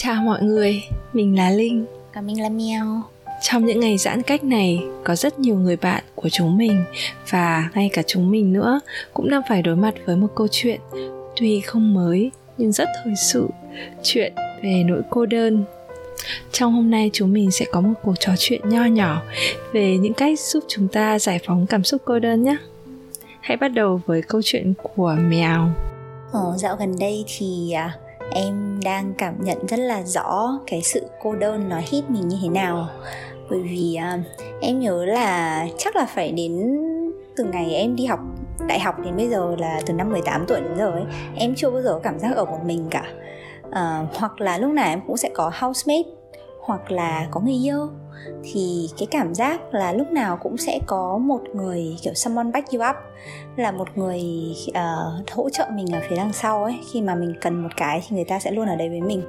Chào mọi người, mình là Linh Còn mình là Mèo Trong những ngày giãn cách này, có rất nhiều người bạn của chúng mình và ngay cả chúng mình nữa cũng đang phải đối mặt với một câu chuyện tuy không mới nhưng rất thời sự, chuyện về nỗi cô đơn. Trong hôm nay chúng mình sẽ có một cuộc trò chuyện nho nhỏ về những cách giúp chúng ta giải phóng cảm xúc cô đơn nhé. Hãy bắt đầu với câu chuyện của mèo. Ờ, dạo gần đây thì à, em đang cảm nhận rất là rõ cái sự cô đơn nó hít mình như thế nào. Bởi vì uh, em nhớ là chắc là phải đến từ ngày em đi học đại học đến bây giờ là từ năm 18 tuổi đến giờ ấy em chưa bao giờ có cảm giác ở một mình cả. Uh, hoặc là lúc nào em cũng sẽ có housemate hoặc là có người yêu thì cái cảm giác là lúc nào cũng sẽ có một người kiểu someone back you up là một người uh, hỗ trợ mình ở phía đằng sau ấy. Khi mà mình cần một cái thì người ta sẽ luôn ở đây với mình.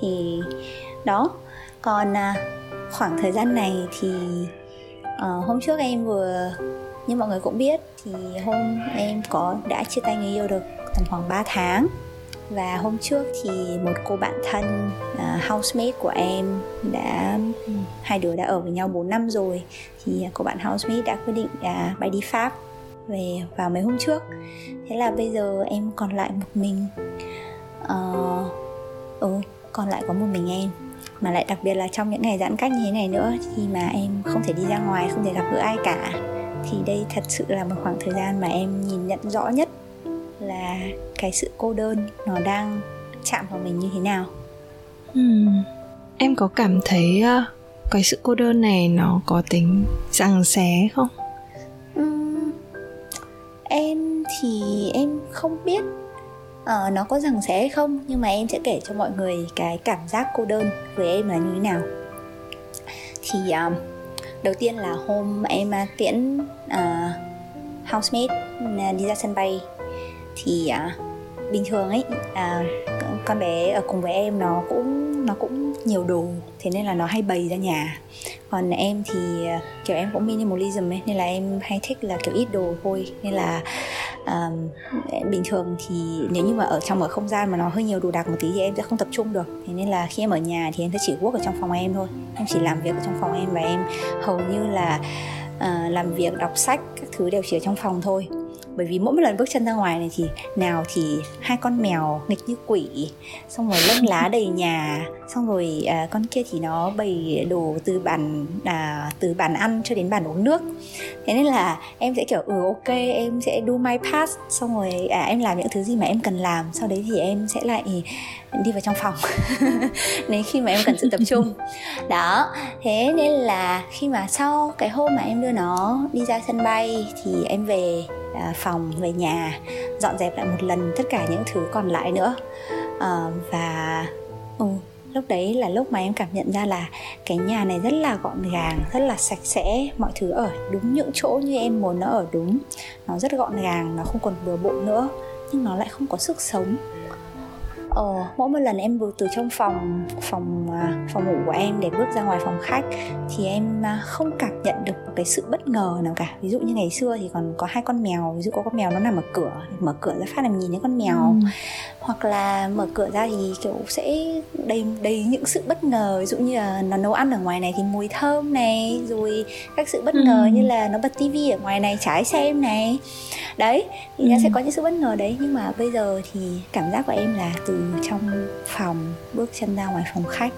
Thì đó còn uh, khoảng thời gian này thì uh, hôm trước em vừa như mọi người cũng biết thì hôm em có đã chia tay người yêu được tầm khoảng 3 tháng và hôm trước thì một cô bạn thân uh, housemate của em đã ừ, hai đứa đã ở với nhau 4 năm rồi. Thì cô bạn housemate đã quyết định uh, bay đi Pháp về vào mấy hôm trước. Thế là bây giờ em còn lại một mình. Uh, ừ còn lại có một mình em. Mà lại đặc biệt là trong những ngày giãn cách như thế này nữa khi mà em không thể đi ra ngoài không thể gặp gỡ ai cả thì đây thật sự là một khoảng thời gian mà em nhìn nhận rõ nhất là cái sự cô đơn nó đang chạm vào mình như thế nào? Uhm, em có cảm thấy uh, cái sự cô đơn này nó có tính rằng xé không? Uhm, em thì em không biết uh, nó có rằng xé hay không nhưng mà em sẽ kể cho mọi người cái cảm giác cô đơn với em là như thế nào. Thì uh, đầu tiên là hôm em uh, tiễn uh, housemate uh, đi ra sân bay thì à, bình thường ấy à, con bé ở cùng với em nó cũng nó cũng nhiều đồ thế nên là nó hay bày ra nhà. Còn em thì à, kiểu em cũng minimalism ấy nên là em hay thích là kiểu ít đồ thôi. Nên là um, bình thường thì nếu như mà ở trong ở không gian mà nó hơi nhiều đồ đạc một tí thì em sẽ không tập trung được. Thế nên là khi em ở nhà thì em sẽ chỉ work ở trong phòng em thôi. Em chỉ làm việc ở trong phòng em và em hầu như là uh, làm việc đọc sách các thứ đều chỉ ở trong phòng thôi bởi vì mỗi một lần bước chân ra ngoài này thì nào thì hai con mèo nghịch như quỷ xong rồi lông lá đầy nhà xong rồi à, con kia thì nó bày đồ từ bàn à, từ bàn ăn cho đến bàn uống nước. Thế nên là em sẽ kiểu ừ ok em sẽ do my pass, xong rồi à, em làm những thứ gì mà em cần làm sau đấy thì em sẽ lại đi vào trong phòng. Nếu khi mà em cần sự tập trung. Đó thế nên là khi mà sau cái hôm mà em đưa nó đi ra sân bay thì em về. À, phòng về nhà dọn dẹp lại một lần tất cả những thứ còn lại nữa. À, và ừ, lúc đấy là lúc mà em cảm nhận ra là cái nhà này rất là gọn gàng rất là sạch sẽ mọi thứ ở đúng những chỗ như em muốn nó ở đúng. Nó rất gọn gàng nó không còn bừa bộn nữa nhưng nó lại không có sức sống. Ờ, mỗi một lần em vừa từ trong phòng phòng à, phòng ngủ của em để bước ra ngoài phòng khách thì em à, không cảm nhận được một cái sự bất ngờ nào cả ví dụ như ngày xưa thì còn có hai con mèo ví dụ có con mèo nó nằm ở cửa mở cửa ra phát làm nhìn thấy con mèo ừ. hoặc là mở cửa ra thì kiểu sẽ đầy đầy những sự bất ngờ ví dụ như là nó nấu ăn ở ngoài này thì mùi thơm này rồi các sự bất ngờ ừ. như là nó bật tivi ở ngoài này trái xem này đấy thì ừ. nó sẽ có những sự bất ngờ đấy nhưng mà bây giờ thì cảm giác của em là từ trong phòng bước chân ra ngoài phòng khách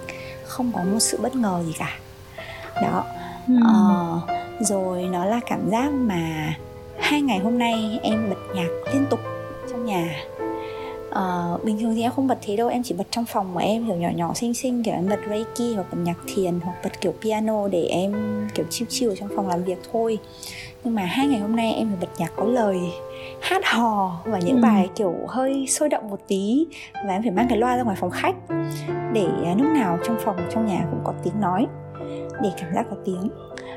không có một sự bất ngờ gì cả. Đó. Ừ. ờ, rồi nó là cảm giác mà hai ngày hôm nay em bật nhạc liên tục trong nhà. Uh, bình thường thì em không bật thế đâu em chỉ bật trong phòng của em kiểu nhỏ nhỏ xinh xinh kiểu em bật reiki hoặc bật nhạc thiền hoặc bật kiểu piano để em kiểu chill chill ở trong phòng làm việc thôi. Nhưng mà hai ngày hôm nay em phải bật nhạc có lời hát hò và những ừ. bài kiểu hơi sôi động một tí và em phải mang cái loa ra ngoài phòng khách để à, lúc nào trong phòng trong nhà cũng có tiếng nói để cảm giác có tiếng.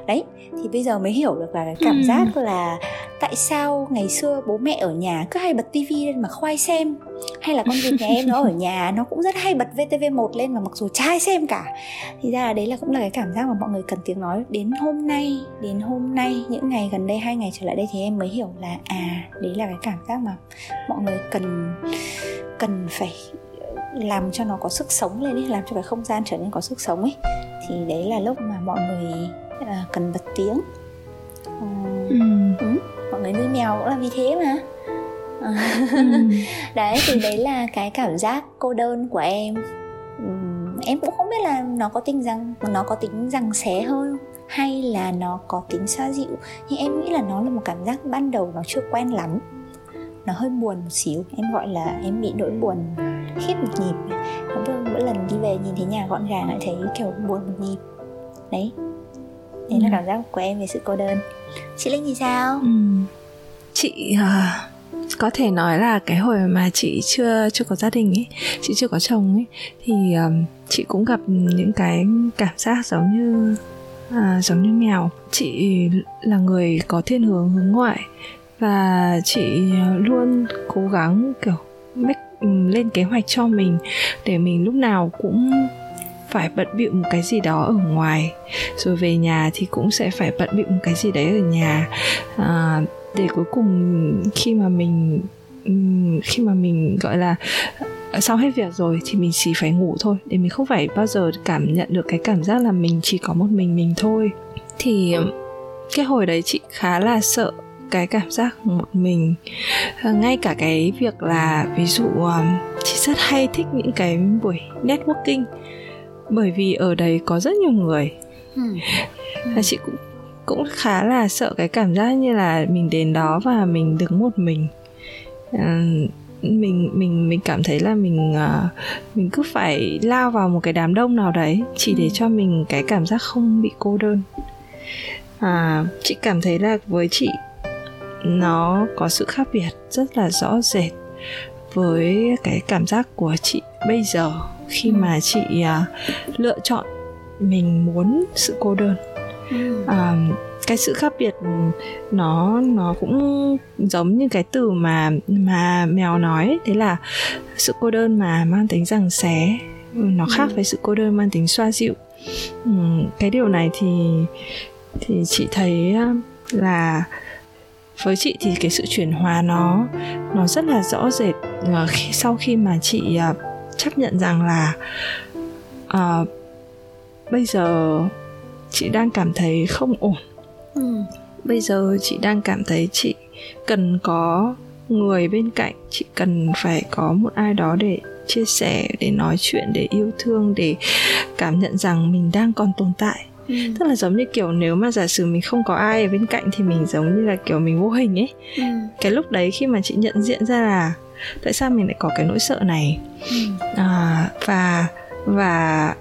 Đấy thì bây giờ mới hiểu được là cái cảm ừ. giác là tại sao ngày xưa bố mẹ ở nhà cứ hay bật tivi lên mà khoai xem hay là con vịt nhà em nó ở nhà nó cũng rất hay bật VTV1 lên mà mặc dù trai xem cả. Thì ra là đấy là cũng là cái cảm giác mà mọi người cần tiếng nói. Đến hôm nay đến hôm nay những ngày gần đây hai ngày trở lại đây thì em mới hiểu là à đấy là cái cảm giác mà mọi người cần cần phải làm cho nó có sức sống lên ấy làm cho cái không gian trở nên có sức sống ấy thì đấy là lúc mà mọi người à, cần bật tiếng. À, ừ. Ừ, mọi người nuôi mèo cũng là vì thế mà. Ừ. đấy thì đấy là cái cảm giác cô đơn của em. Uhm, em cũng không biết là nó có tính rằng nó có tính rằng xé hơn hay là nó có tính xoa dịu. Nhưng em nghĩ là nó là một cảm giác ban đầu nó chưa quen lắm. Nó hơi buồn một xíu em gọi là em bị nỗi buồn khiếp một nhịp. Mỗi lần đi về nhìn thấy nhà gọn gàng lại thấy kiểu buồn một nhịp. Đấy. Đấy ừ. là cảm giác của em về sự cô đơn. Chị linh thì sao? Ừ. chị uh, có thể nói là cái hồi mà chị chưa chưa có gia đình ấy chị chưa có chồng ấy thì um, chị cũng gặp những cái cảm giác giống như à, giống như mèo. Chị là người có thiên hướng hướng ngoại và chị luôn cố gắng kiểu make lên kế hoạch cho mình để mình lúc nào cũng phải bận bịu một cái gì đó ở ngoài. Rồi về nhà thì cũng sẽ phải bận bịu một cái gì đấy ở nhà. À, để cuối cùng khi mà mình khi mà mình gọi là sau hết việc rồi thì mình chỉ phải ngủ thôi. Để mình không phải bao giờ cảm nhận được cái cảm giác là mình chỉ có một mình mình thôi. Thì cái hồi đấy chị khá là sợ cái cảm giác một mình ờ, ngay cả cái việc là ví dụ chị rất hay thích những cái buổi networking bởi vì ở đấy có rất nhiều người ừ. và chị cũng cũng khá là sợ cái cảm giác như là mình đến đó và mình đứng một mình mình mình mình cảm thấy là mình uh, mình cứ phải lao vào một cái đám đông nào đấy chỉ để ừ. cho mình cái cảm giác không bị cô đơn à, chị cảm thấy là với chị nó có sự khác biệt rất là rõ rệt với cái cảm giác của chị bây giờ khi mà chị uh, lựa chọn mình muốn sự cô đơn. Uh, cái sự khác biệt nó nó cũng giống như cái từ mà mà mèo nói thế là sự cô đơn mà mang tính rằng xé. Nó khác ừ. với sự cô đơn mang tính xoa dịu. Ừ, cái điều này thì thì chị thấy là với chị thì cái sự chuyển hóa nó nó rất là rõ rệt uh, khi, sau khi mà chị uh, chấp nhận rằng là uh, bây giờ chị đang cảm thấy không ổn ừ. bây giờ chị đang cảm thấy chị cần có người bên cạnh chị cần phải có một ai đó để chia sẻ để nói chuyện để yêu thương để cảm nhận rằng mình đang còn tồn tại ừ. tức là giống như kiểu nếu mà giả sử mình không có ai ở bên cạnh thì mình giống như là kiểu mình vô hình ấy ừ. cái lúc đấy khi mà chị nhận diện ra là tại sao mình lại có cái nỗi sợ này ừ. à, và và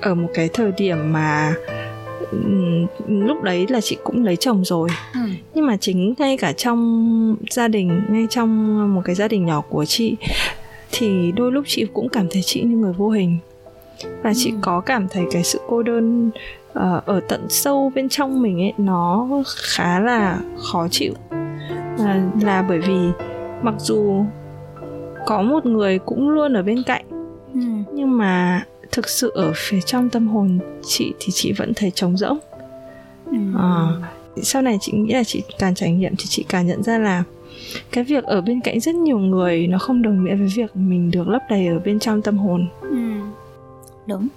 ở một cái thời điểm mà lúc đấy là chị cũng lấy chồng rồi ừ. nhưng mà chính ngay cả trong gia đình ngay trong một cái gia đình nhỏ của chị thì đôi lúc chị cũng cảm thấy chị như người vô hình và chị ừ. có cảm thấy cái sự cô đơn uh, ở tận sâu bên trong mình ấy nó khá là khó chịu uh, là bởi vì mặc dù có một người cũng luôn ở bên cạnh ừ. nhưng mà thực sự ở phía trong tâm hồn chị thì chị vẫn thấy trống rỗng ừ. à, sau này chị nghĩ là chị càng trải nghiệm thì chị càng nhận ra là cái việc ở bên cạnh rất nhiều người nó không đồng nghĩa với việc mình được lấp đầy ở bên trong tâm hồn ừ. đúng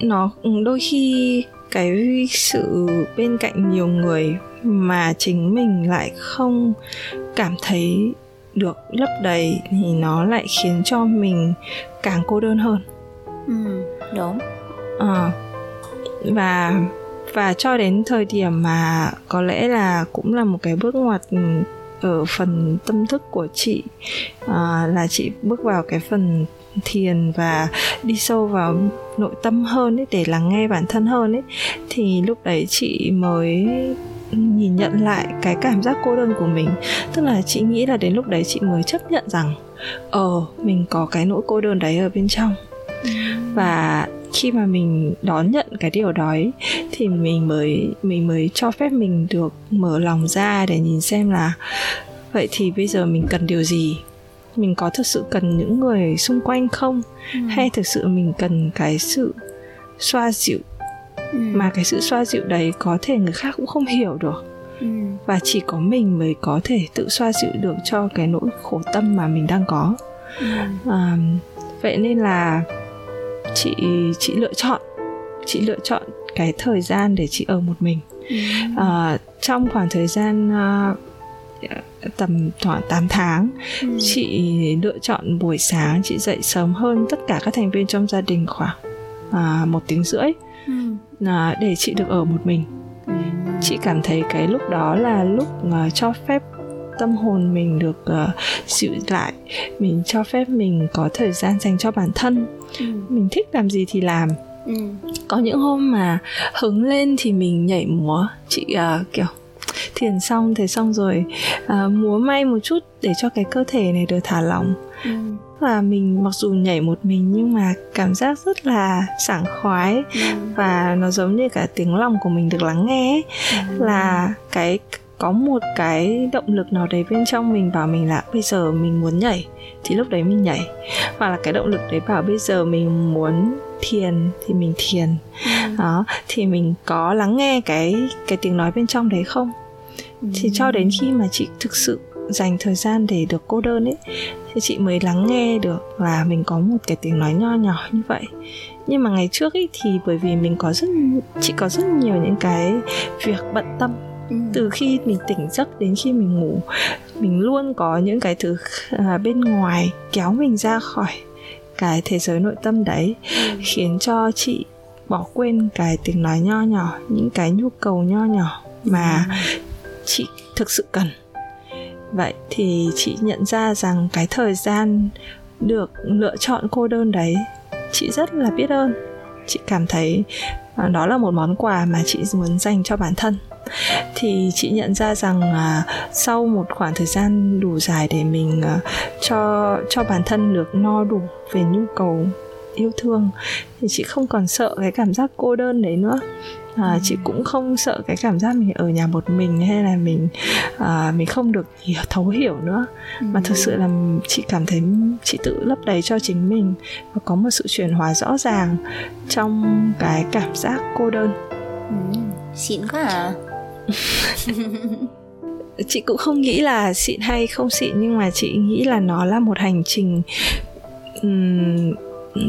nó ừ, đôi khi cái sự bên cạnh nhiều người mà chính mình lại không cảm thấy được lấp đầy thì nó lại khiến cho mình càng cô đơn hơn. Ừ đúng. À, và và cho đến thời điểm mà có lẽ là cũng là một cái bước ngoặt ở phần tâm thức của chị à, là chị bước vào cái phần thiền và đi sâu vào nội tâm hơn ấy để lắng nghe bản thân hơn ấy thì lúc đấy chị mới nhìn nhận lại cái cảm giác cô đơn của mình. Tức là chị nghĩ là đến lúc đấy chị mới chấp nhận rằng ờ mình có cái nỗi cô đơn đấy ở bên trong. Và khi mà mình đón nhận cái điều đó ấy, thì mình mới mình mới cho phép mình được mở lòng ra để nhìn xem là vậy thì bây giờ mình cần điều gì mình có thực sự cần những người xung quanh không ừ. hay thực sự mình cần cái sự xoa dịu ừ. mà cái sự xoa dịu đấy có thể người khác cũng không hiểu được ừ. và chỉ có mình mới có thể tự xoa dịu được cho cái nỗi khổ tâm mà mình đang có ừ. à, vậy nên là chị chị lựa chọn chị lựa chọn cái thời gian để chị ở một mình ừ. à, trong khoảng thời gian uh, tầm khoảng 8 tháng ừ. chị lựa chọn buổi sáng chị dậy sớm hơn tất cả các thành viên trong gia đình khoảng à, một tiếng rưỡi ừ. à, để chị được ở một mình ừ. chị cảm thấy cái lúc đó là lúc uh, cho phép tâm hồn mình được uh, dịu lại mình cho phép mình có thời gian dành cho bản thân ừ. mình thích làm gì thì làm ừ. có những hôm mà hứng lên thì mình nhảy múa chị uh, kiểu thiền xong thế xong rồi uh, múa may một chút để cho cái cơ thể này được thả lỏng ừ. và mình mặc dù nhảy một mình nhưng mà cảm giác rất là sảng khoái ừ. và nó giống như cả tiếng lòng của mình được lắng nghe ừ. là cái có một cái động lực nào đấy bên trong mình bảo mình là bây giờ mình muốn nhảy thì lúc đấy mình nhảy hoặc là cái động lực đấy bảo bây giờ mình muốn thiền thì mình thiền ừ. đó thì mình có lắng nghe cái cái tiếng nói bên trong đấy không. Thì cho đến khi mà chị thực sự dành thời gian để được cô đơn ấy thì chị mới lắng nghe được là mình có một cái tiếng nói nho nhỏ như vậy nhưng mà ngày trước ấy thì bởi vì mình có rất chị có rất nhiều những cái việc bận tâm ừ. từ khi mình tỉnh giấc đến khi mình ngủ mình luôn có những cái thứ à, bên ngoài kéo mình ra khỏi cái thế giới nội tâm đấy ừ. khiến cho chị bỏ quên cái tiếng nói nho nhỏ những cái nhu cầu nho nhỏ mà ừ chị thực sự cần. Vậy thì chị nhận ra rằng cái thời gian được lựa chọn cô đơn đấy chị rất là biết ơn. Chị cảm thấy à, đó là một món quà mà chị muốn dành cho bản thân. Thì chị nhận ra rằng à, sau một khoảng thời gian đủ dài để mình à, cho cho bản thân được no đủ về nhu cầu yêu thương thì chị không còn sợ cái cảm giác cô đơn đấy nữa à, chị cũng không sợ cái cảm giác mình ở nhà một mình hay là mình à, mình không được hiểu, thấu hiểu nữa. Ừ. mà thực sự là chị cảm thấy chị tự lấp đầy cho chính mình và có một sự chuyển hóa rõ ràng trong cái cảm giác cô đơn. Ừ, xịn quá à. Chị cũng không nghĩ là xịn hay không xịn nhưng mà chị nghĩ là nó là một hành trình um,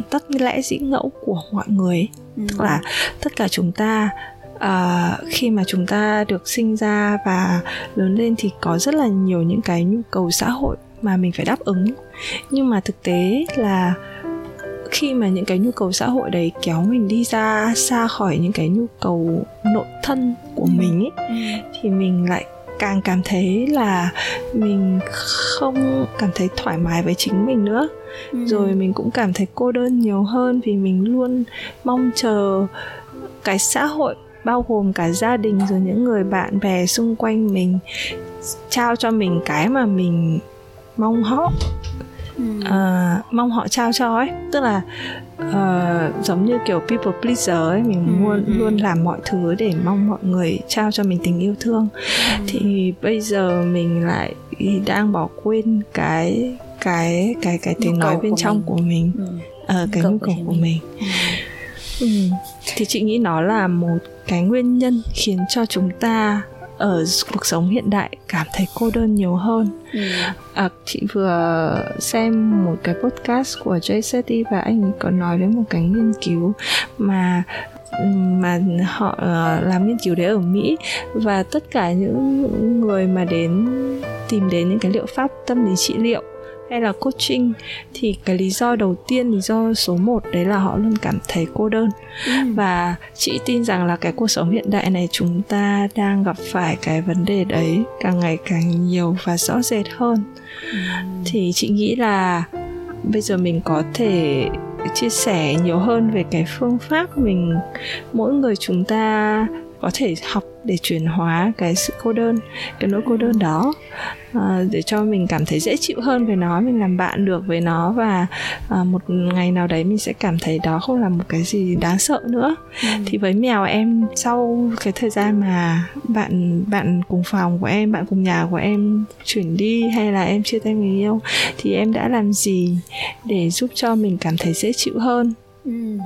tất lẽ dĩ ngẫu của mọi người ừ. tức là tất cả chúng ta uh, khi mà chúng ta được sinh ra và lớn lên thì có rất là nhiều những cái nhu cầu xã hội mà mình phải đáp ứng nhưng mà thực tế là khi mà những cái nhu cầu xã hội đấy kéo mình đi ra xa khỏi những cái nhu cầu nội thân của ừ. mình ấy ừ. thì mình lại càng cảm thấy là mình không cảm thấy thoải mái với chính mình nữa. Ừ. rồi mình cũng cảm thấy cô đơn nhiều hơn vì mình luôn mong chờ cái xã hội bao gồm cả gia đình rồi những người bạn bè xung quanh mình trao cho mình cái mà mình mong họ. Uh, mong họ trao cho ấy. Tức là uh, giống như kiểu people pleaser ấy mình ừ, luôn ừ. luôn làm mọi thứ để mong mọi người trao cho mình tình yêu thương ừ. thì bây giờ mình lại đang bỏ quên cái cái cái cái tiếng nói bên trong mình. của mình ừ. uh, cái nhu cầu của, của mình, mình. Ừ. Ừ. thì chị nghĩ nó là một cái nguyên nhân khiến cho chúng ta ở cuộc sống hiện đại cảm thấy cô đơn nhiều hơn ừ. à, chị vừa xem một cái podcast của Jay Shetty và anh ấy có nói đến một cái nghiên cứu mà mà họ uh, làm nghiên cứu đấy ở Mỹ và tất cả những người mà đến tìm đến những cái liệu pháp tâm lý trị liệu hay là coaching thì cái lý do đầu tiên lý do số 1 đấy là họ luôn cảm thấy cô đơn ừ. và chị tin rằng là cái cuộc sống hiện đại này chúng ta đang gặp phải cái vấn đề đấy càng ngày càng nhiều và rõ rệt hơn ừ. thì chị nghĩ là bây giờ mình có thể chia sẻ nhiều hơn về cái phương pháp mình mỗi người chúng ta có thể học để chuyển hóa cái sự cô đơn cái nỗi cô đơn đó à, để cho mình cảm thấy dễ chịu hơn với nó mình làm bạn được với nó và à, một ngày nào đấy mình sẽ cảm thấy đó không là một cái gì đáng sợ nữa ừ. thì với mèo em sau cái thời gian mà bạn bạn cùng phòng của em bạn cùng nhà của em chuyển đi hay là em chia tay người yêu thì em đã làm gì để giúp cho mình cảm thấy dễ chịu hơn ừ.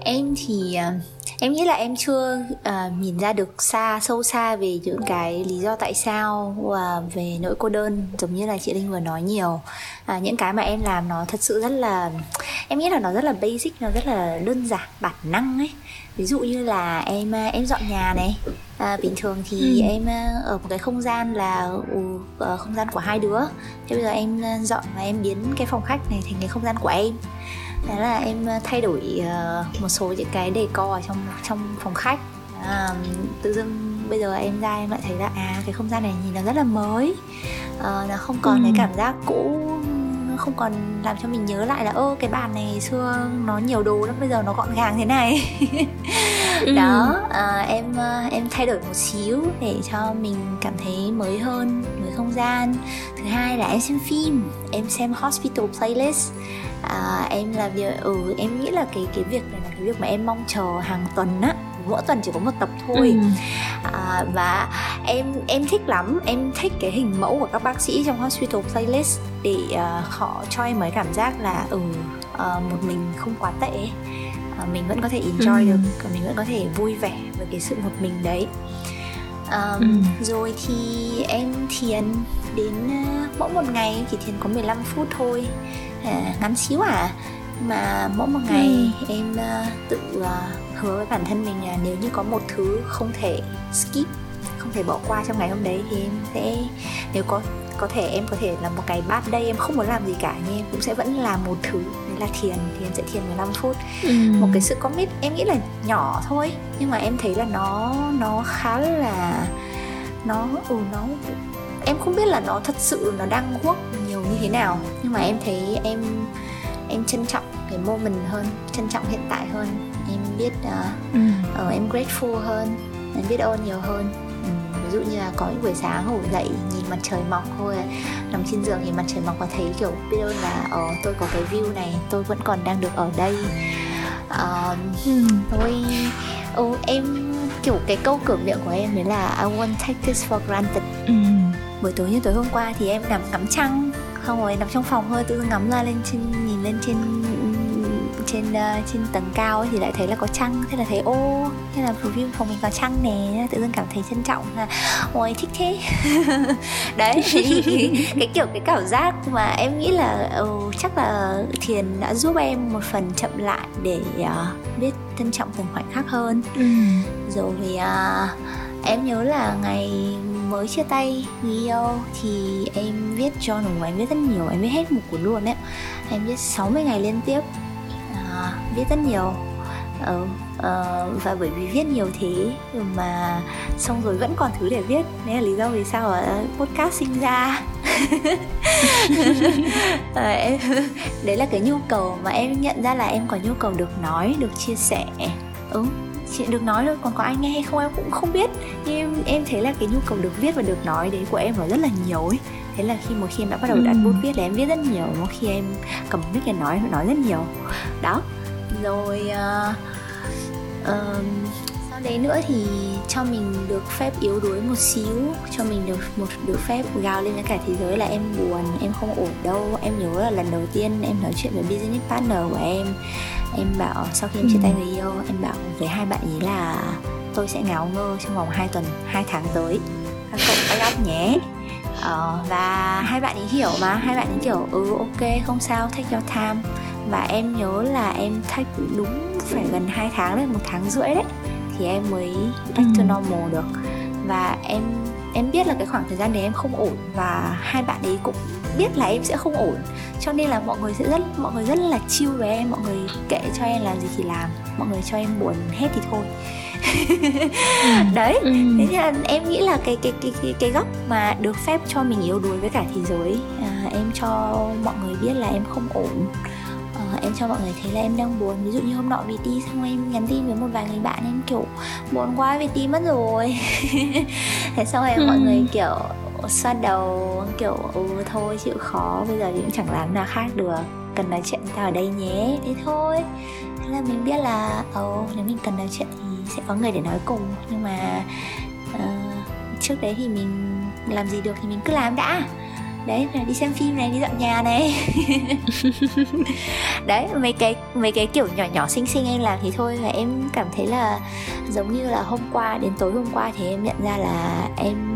em thì uh em nghĩ là em chưa uh, nhìn ra được xa sâu xa về những cái lý do tại sao và về nỗi cô đơn giống như là chị linh vừa nói nhiều. À, những cái mà em làm nó thật sự rất là em nghĩ là nó rất là basic nó rất là đơn giản bản năng ấy. Ví dụ như là em em dọn nhà này. À, bình thường thì ừ. em ở một cái không gian là uh, không gian của hai đứa. Thế bây giờ em dọn và em biến cái phòng khách này thành cái không gian của em thế là em thay đổi uh, một số những cái đề co ở trong trong phòng khách. À, tự dưng bây giờ em ra em lại thấy là à cái không gian này nhìn nó rất là mới. Uh, nó không còn ừ. cái cảm giác cũ không còn làm cho mình nhớ lại là ơ cái bàn này xưa nó nhiều đồ lắm bây giờ nó gọn gàng thế này. Ừ. đó à, em à, em thay đổi một xíu để cho mình cảm thấy mới hơn với không gian. Thứ hai là em xem phim em xem hospital playlist à, em làm việc ừ em nghĩ là cái cái việc này là cái việc mà em mong chờ hàng tuần á mỗi tuần chỉ có một tập thôi ừ. à, và em em thích lắm em thích cái hình mẫu của các bác sĩ trong hospital playlist để uh, họ cho em mấy cảm giác là ừ uh, một mình không quá tệ uh, mình vẫn có thể enjoy ừ. được mình vẫn có thể vui vẻ với cái sự một mình đấy um, ừ. rồi thì em thiền đến uh, mỗi một ngày chỉ thiền có 15 phút thôi à, ngắn xíu à mà mỗi một ngày ừ. em uh, tự uh, hứa với bản thân mình là nếu như có một thứ không thể skip không thể bỏ qua trong ngày hôm đấy thì em sẽ nếu có có thể em có thể là một ngày bad day em không muốn làm gì cả nhưng em cũng sẽ vẫn làm một thứ đấy là thiền thì em sẽ thiền 15 phút ừ. một cái sự commit em nghĩ là nhỏ thôi nhưng mà em thấy là nó nó khá là nó ừ nó em không biết là nó thật sự nó đang work nhiều như thế nào nhưng mà em thấy em em trân trọng cái moment hơn trân trọng hiện tại hơn em biết uh, ừ. uh, em grateful hơn em biết ơn nhiều hơn ừ, ví dụ như là có những buổi sáng ngủ dậy nhìn mặt trời mọc thôi nằm trên giường thì mặt trời mọc và thấy kiểu biết ơn là ờ uh, tôi có cái view này tôi vẫn còn đang được ở đây uh, ừ. tôi ừ, em kiểu cái câu cửa miệng của em đấy là I won't take this for granted ừ. buổi tối như tối hôm qua thì em nằm ngắm trăng không rồi nằm trong phòng thôi tự ngắm ra lên trên nhìn lên trên trên uh, trên tầng cao ấy, thì lại thấy là có trăng. Thế là thấy ô thế là review phòng mình có trăng nè. Tự dưng cảm thấy trân trọng là ôi thích thế. Đấy. Thì cái, cái kiểu cái cảm giác mà em nghĩ là ừ, chắc là thiền đã giúp em một phần chậm lại để uh, biết trân trọng từng khoảnh khắc hơn. Ừ. rồi uh, em nhớ là ngày mới chia tay người yêu thì em viết journal nó, em viết rất nhiều em viết hết một cuốn luôn đấy em viết 60 ngày liên tiếp. À, viết rất nhiều. Ờ, uh, và bởi vì viết nhiều thế mà xong rồi vẫn còn thứ để viết. Nên là lý do vì sao ở podcast sinh ra. Ờ, đấy là cái nhu cầu mà em nhận ra là em có nhu cầu được nói được chia sẻ. Ừ chị được nói thôi còn có ai nghe hay không em cũng không biết. Nhưng em em thấy là cái nhu cầu được viết và được nói đấy của em nó rất là nhiều ấy. Thế là khi một khi em đã bắt đầu đặt bút viết là em viết rất nhiều một khi em cầm mic để nói nói rất nhiều. Đó. Rồi uh, uh, sau đấy nữa thì cho mình được phép yếu đuối một xíu cho mình được một được phép gào lên với cả thế giới là em buồn em không ổn đâu. Em nhớ là lần đầu tiên em nói chuyện với business partner của em em bảo sau khi em chia tay ừ. người yêu em bảo với hai bạn ấy là tôi sẽ ngáo ngơ trong vòng 2 tuần 2 tháng tới. Các cậu back up nhé. Ờ, và hai bạn ấy hiểu mà. Hai bạn ấy kiểu ừ ok không sao take your time. Và em nhớ là em take đúng phải gần 2 tháng đấy một tháng rưỡi đấy thì em mới back to ừ. normal được. Và em em biết là cái khoảng thời gian đấy em không ổn và hai bạn ấy cũng biết là em sẽ không ổn. Cho nên là mọi người sẽ rất mọi người rất là chill với em mọi người kệ cho em làm gì thì làm mọi người cho em buồn hết thì thôi. Đấy ừ. thế thì em nghĩ là cái cái cái cái cái góc mà được phép cho mình yếu đuối với cả thế giới à, em cho mọi người biết là em không ổn. À, em cho mọi người thấy là em đang buồn. Ví dụ như hôm nọ vì đi xong em nhắn tin với một vài người bạn em kiểu buồn quá vì đi mất rồi. Thế xong rồi ừ. mọi người kiểu xoa đầu kiểu ừ thôi chịu khó bây giờ thì cũng chẳng làm nào khác được. Cần nói chuyện tao ở đây nhé. Thế thôi. Thế là mình biết là ồ oh, nếu mình cần nói chuyện thì sẽ có người để nói cùng. Nhưng mà uh, trước đấy thì mình làm gì được thì mình cứ làm đã. Đấy là đi xem phim này đi dọn nhà này. Đấy mấy cái mấy cái kiểu nhỏ nhỏ xinh xinh em làm thì thôi. Và em cảm thấy là giống như là hôm qua đến tối hôm qua thì em nhận ra là em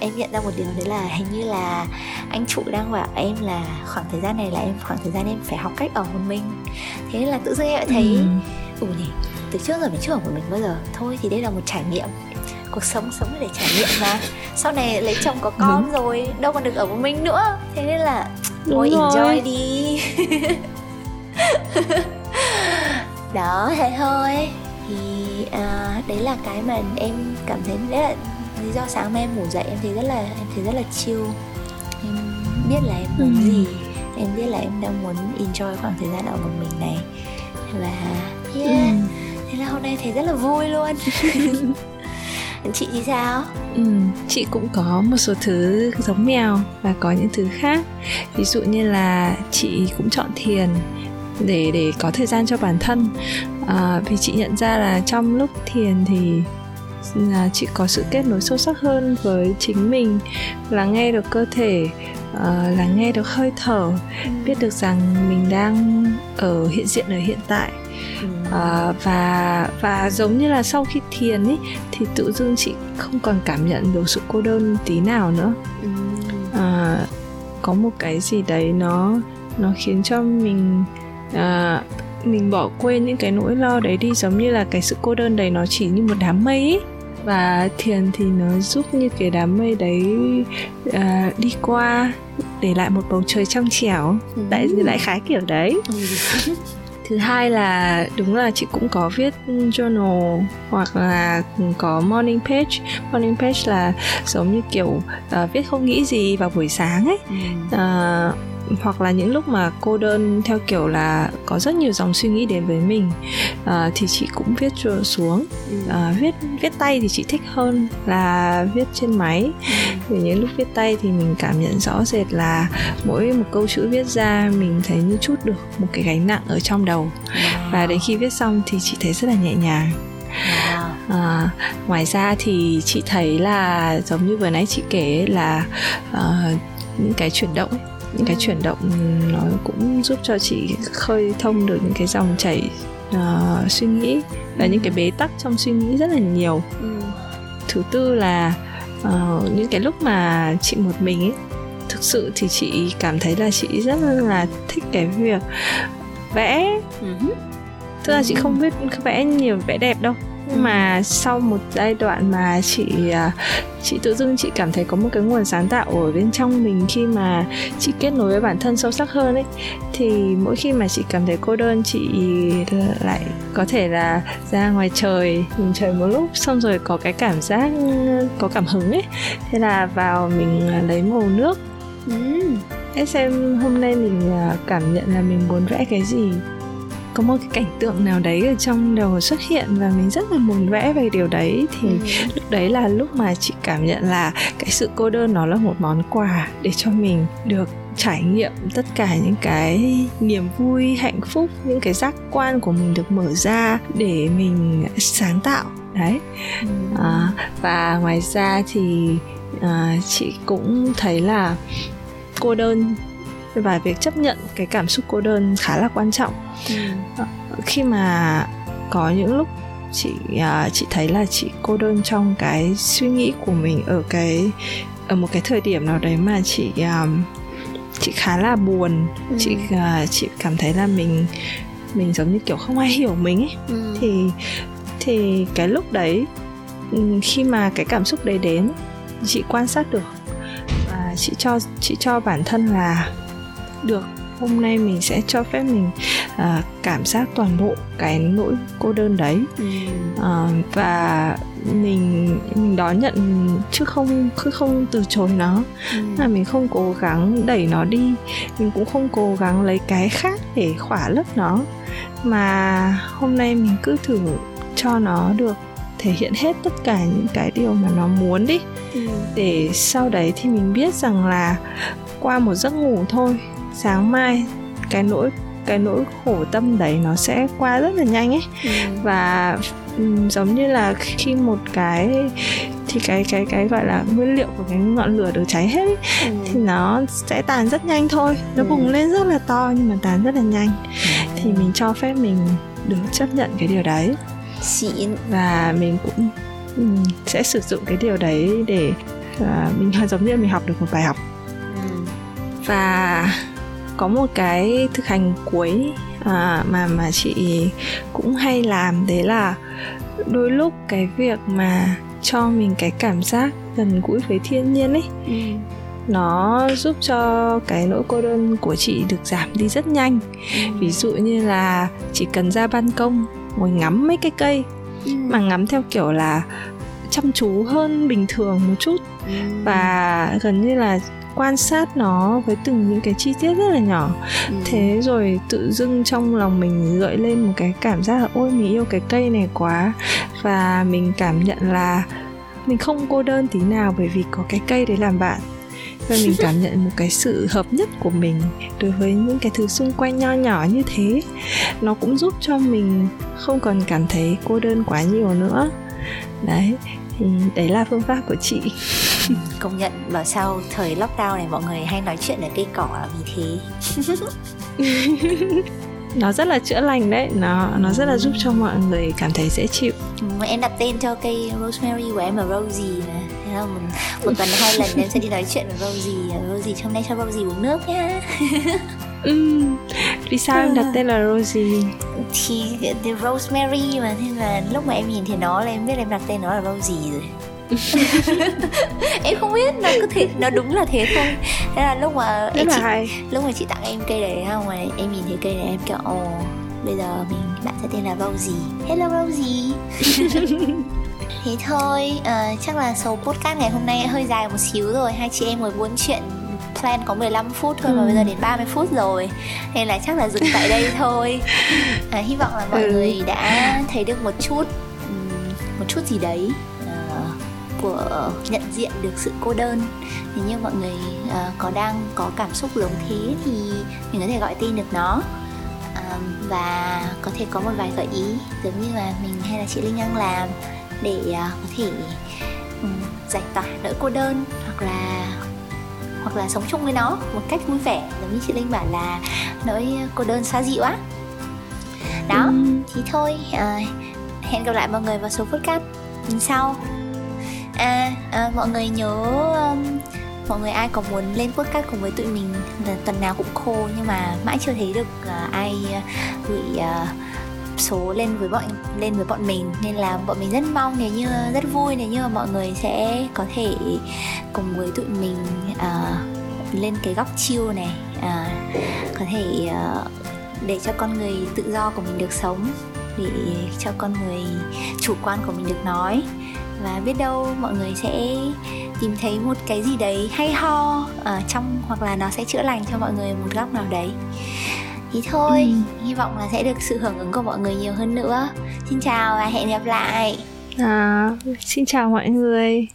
em nhận ra một điều đấy là hình như là anh trụ đang bảo em là khoảng thời gian này là em khoảng thời gian em phải học cách ở một mình. Thế là tự dưng em thấy ừ, ừ nhỉ từ trước giờ mình chưa ở một mình bao giờ. Thôi thì đây là một trải nghiệm. Cuộc sống sống để trải nghiệm mà. Sau này lấy chồng có con Đúng. rồi đâu còn được ở một mình nữa. Thế nên là thôi enjoy đi. Đó thế thôi. Thì à, đấy là cái mà em cảm thấy đấy là lý do sáng mai em ngủ dậy em thấy rất là em thấy rất là chill. Em biết là em muốn ừ. gì em biết là em đang muốn enjoy khoảng thời gian ở một mình này. Và yeah ừ. thế là hôm nay thấy rất là vui luôn. Chị thì sao? Ừ, chị cũng có một số thứ giống mèo và có những thứ khác. Ví dụ như là chị cũng chọn thiền để để có thời gian cho bản thân. À, vì chị nhận ra là trong lúc thiền thì là chị có sự kết nối sâu sắc hơn với chính mình lắng nghe được cơ thể uh, lắng nghe được hơi thở biết được rằng mình đang ở hiện diện ở hiện tại. Uh, và và giống như là sau khi thiền ấy thì tự dưng chị không còn cảm nhận được sự cô đơn tí nào nữa. Uh, có một cái gì đấy nó nó khiến cho mình uh, mình bỏ quên những cái nỗi lo đấy đi giống như là cái sự cô đơn đấy nó chỉ như một đám mây ấy. Và thiền thì nó giúp như cái đám mây đấy uh, đi qua để lại một bầu trời trong trẻo. Ừ. đại lại khái kiểu đấy. Ừ. thứ hai là đúng là chị cũng có viết journal hoặc là có morning page. Morning page là giống như kiểu uh, viết không nghĩ gì vào buổi sáng ấy. Uh, hoặc là những lúc mà cô đơn theo kiểu là có rất nhiều dòng suy nghĩ đến với mình uh, thì chị cũng viết xuống. Uh, viết viết tay thì chị thích hơn là viết trên máy. Vì những lúc viết tay thì mình cảm nhận rõ rệt là mỗi một câu chữ viết ra mình thấy như chút được một cái gánh nặng ở trong đầu. Và đến khi viết xong thì chị thấy rất là nhẹ nhàng. À, ngoài ra thì chị thấy là giống như vừa nãy chị kể là uh, những cái chuyển động ấy, những cái chuyển động nó cũng giúp cho chị khơi thông được những cái dòng chảy uh, suy nghĩ và những cái bế tắc trong suy nghĩ rất là nhiều ừ. thứ tư là uh, những cái lúc mà chị một mình ấy thực sự thì chị cảm thấy là chị rất là thích cái việc vẽ uh-huh. tức là chị không biết vẽ nhiều vẽ đẹp đâu mà sau một giai đoạn mà chị à, chị tự dưng chị cảm thấy có một cái nguồn sáng tạo ở bên trong mình khi mà chị kết nối với bản thân sâu sắc hơn ấy thì mỗi khi mà chị cảm thấy cô đơn chị lại có thể là ra ngoài trời nhìn trời một lúc xong rồi có cái cảm giác có cảm hứng ấy. Thế là vào mình lấy màu nước. Ừ. xem hôm nay mình à, cảm nhận là mình muốn vẽ cái gì có một cái cảnh tượng nào đấy ở trong đầu xuất hiện và mình rất là muốn vẽ về điều đấy thì ừ. lúc đấy là lúc mà chị cảm nhận là cái sự cô đơn nó là một món quà để cho mình được trải nghiệm tất cả những cái niềm vui hạnh phúc những cái giác quan của mình được mở ra để mình sáng tạo đấy ừ. à, và ngoài ra thì à, chị cũng thấy là cô đơn và việc chấp nhận cái cảm xúc cô đơn khá là quan trọng ừ. Ờ, khi mà có những lúc chị uh, chị thấy là chị cô đơn trong cái suy nghĩ của mình ở cái ở một cái thời điểm nào đấy mà chị um, chị khá là buồn ừ. chị uh, chị cảm thấy là mình mình giống như kiểu không ai hiểu mình ấy ừ. thì thì cái lúc đấy ừ, khi mà cái cảm xúc đấy đến chị quan sát được và chị cho chị cho bản thân là được hôm nay mình sẽ cho phép mình uh, cảm giác toàn bộ cái nỗi cô đơn đấy ừ. uh, và mình mình đón nhận chứ không cứ không từ chối nó ừ. là mình không cố gắng đẩy nó đi mình cũng không cố gắng lấy cái khác để khỏa lấp nó mà hôm nay mình cứ thử cho nó được thể hiện hết tất cả những cái điều mà nó muốn đi ừ. để sau đấy thì mình biết rằng là qua một giấc ngủ thôi sáng mai cái nỗi cái nỗi khổ tâm đấy nó sẽ qua rất là nhanh ấy ừ. và um, giống như là khi một cái thì cái cái cái gọi là nguyên liệu của cái ngọn lửa được cháy hết ấy, ừ. thì nó sẽ tàn rất nhanh thôi nó ừ. bùng lên rất là to nhưng mà tàn rất là nhanh ừ. thì mình cho phép mình được chấp nhận cái điều đấy xịn và mình cũng um, sẽ sử dụng cái điều đấy để uh, mình giống như mình học được một bài học ừ. và có một cái thực hành cuối à, mà mà chị cũng hay làm đấy là đôi lúc cái việc mà cho mình cái cảm giác gần gũi với thiên nhiên ấy ừ. nó giúp cho cái nỗi cô đơn của chị được giảm đi rất nhanh ừ. ví dụ như là chỉ cần ra ban công ngồi ngắm mấy cái cây ừ. mà ngắm theo kiểu là chăm chú hơn bình thường một chút ừ. và gần như là quan sát nó với từng những cái chi tiết rất là nhỏ. Ừ. thế rồi tự dưng trong lòng mình gợi lên một cái cảm giác là ôi mình yêu cái cây này quá. Và mình cảm nhận là mình không cô đơn tí nào bởi vì có cái cây để làm bạn. Và mình cảm nhận một cái sự hợp nhất của mình đối với những cái thứ xung quanh nho nhỏ như thế. Nó cũng giúp cho mình không còn cảm thấy cô đơn quá nhiều nữa. Đấy thì đấy là phương pháp của chị công nhận bảo sao thời lockdown này mọi người hay nói chuyện ở cây cỏ vì thế. Nó rất là chữa lành đấy. Nó nó rất là giúp cho mọi người cảm thấy dễ chịu. Ừ, em đặt tên cho cây rosemary của em là Rosie mà. Thế là một, một tuần hai lần em sẽ đi nói chuyện với Rosie. Rosie trong đây cho Rosie uống nước nhá. Ừ. vì sao em đặt tên là Rosie? Thì the Rosemary mà thế là lúc mà em nhìn thấy nó là em biết em đặt tên nó là Rosie rồi em không biết nó cứ thế nó đúng là thế thôi. Thế là lúc mà em chị, hay. lúc mà chị tặng em cây đấy không mà em nhìn thấy cây này em kiểu ồ bây giờ mình bạn sẽ tên là Rosie hello Rosie thế thôi uh, chắc là số podcast ngày hôm nay hơi dài một xíu rồi. Hai chị em ngồi buôn chuyện plan có 15 phút thôi ừ. mà bây giờ đến 30 phút rồi. Nên là chắc là dừng tại đây thôi. À, hy vọng là mọi ừ. người đã thấy được một chút một chút gì đấy của nhận diện được sự cô đơn. Nếu như mọi người uh, có đang có cảm xúc giống thế thì mình có thể gọi tên được nó. Uh, và có thể có một vài gợi ý giống như là mình hay là chị linh đang làm để uh, có thể um, giải tỏa nỗi cô đơn hoặc là hoặc là sống chung với nó một cách vui vẻ. Giống như chị linh bảo là nỗi cô đơn xa dịu á. Đó ừ. thì thôi uh, hẹn gặp lại mọi người vào số podcast sau à, à mọi người nhớ um, mọi người ai có muốn lên podcast cùng với tụi mình là tuần nào cũng khô nhưng mà mãi chưa thấy được uh, ai uh, gửi uh, số lên với bọn lên với bọn mình. Nên là bọn mình rất mong nếu như rất vui nếu như mà mọi người sẽ có thể cùng với tụi mình uh, lên cái góc chiêu này uh, có thể uh, để cho con người tự do của mình được sống để cho con người chủ quan của mình được nói và biết đâu mọi người sẽ tìm thấy một cái gì đấy hay ho ở trong hoặc là nó sẽ chữa lành cho mọi người một góc nào đấy. Thì thôi ừ. hy vọng là sẽ được sự hưởng ứng của mọi người nhiều hơn nữa. Xin chào và hẹn gặp lại. À, xin chào mọi người